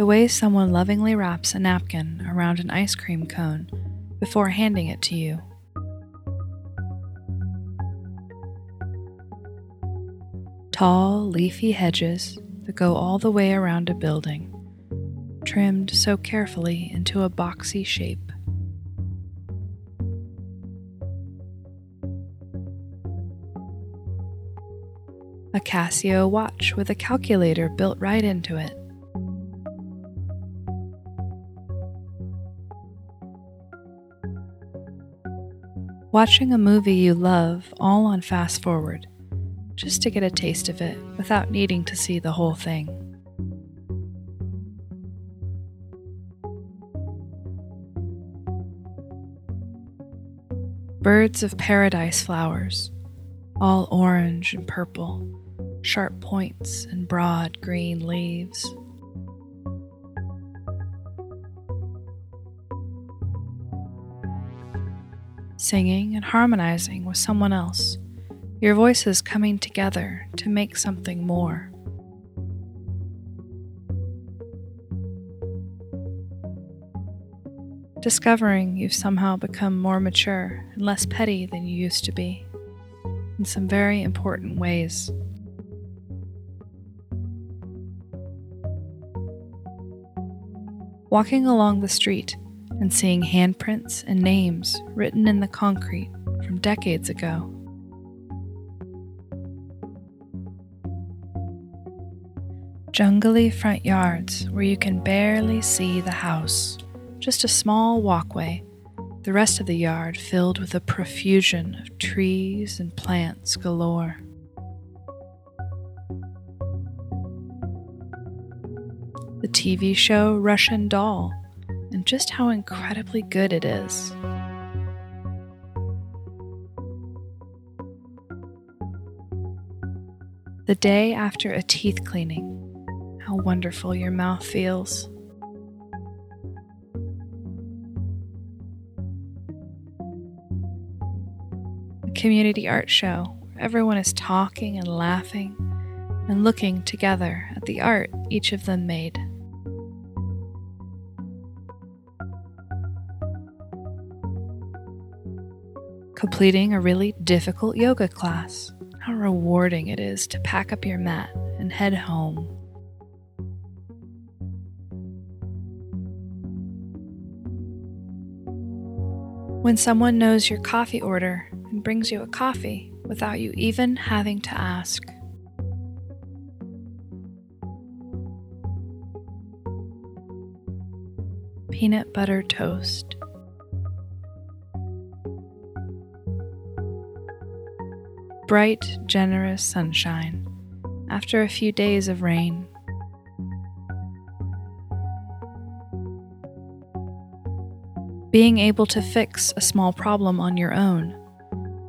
The way someone lovingly wraps a napkin around an ice cream cone before handing it to you. Tall, leafy hedges that go all the way around a building, trimmed so carefully into a boxy shape. A Casio watch with a calculator built right into it. Watching a movie you love all on fast forward, just to get a taste of it without needing to see the whole thing. Birds of paradise flowers, all orange and purple, sharp points and broad green leaves. Singing and harmonizing with someone else, your voices coming together to make something more. Discovering you've somehow become more mature and less petty than you used to be, in some very important ways. Walking along the street and seeing handprints and names written in the concrete from decades ago. Jungly front yards where you can barely see the house, just a small walkway, the rest of the yard filled with a profusion of trees and plants galore. The TV show Russian Doll just how incredibly good it is. The day after a teeth cleaning, how wonderful your mouth feels. A community art show where everyone is talking and laughing and looking together at the art each of them made. Completing a really difficult yoga class. How rewarding it is to pack up your mat and head home. When someone knows your coffee order and brings you a coffee without you even having to ask. Peanut butter toast. Bright, generous sunshine after a few days of rain. Being able to fix a small problem on your own,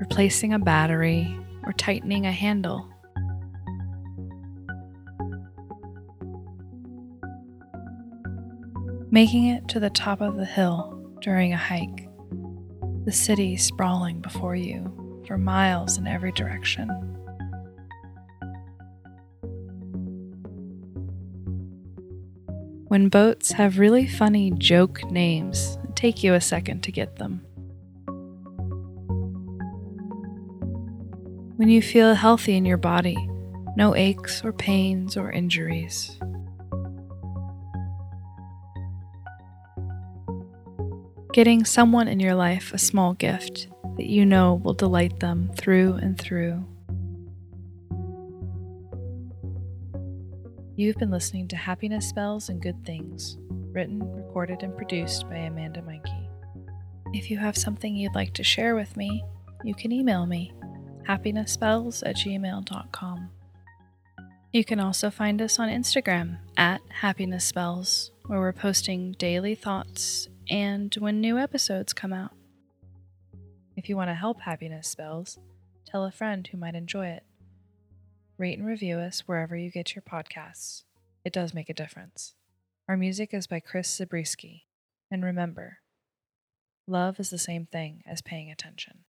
replacing a battery or tightening a handle. Making it to the top of the hill during a hike, the city sprawling before you for miles in every direction. When boats have really funny joke names, take you a second to get them. When you feel healthy in your body, no aches or pains or injuries. Getting someone in your life a small gift that you know will delight them through and through. You've been listening to Happiness Spells and Good Things, written, recorded, and produced by Amanda Mikey. If you have something you'd like to share with me, you can email me happinessspells at gmail.com. You can also find us on Instagram at Happiness Spells, where we're posting daily thoughts and when new episodes come out. If you want to help Happiness Spells, tell a friend who might enjoy it. Rate and review us wherever you get your podcasts. It does make a difference. Our music is by Chris Zabriskie. And remember, love is the same thing as paying attention.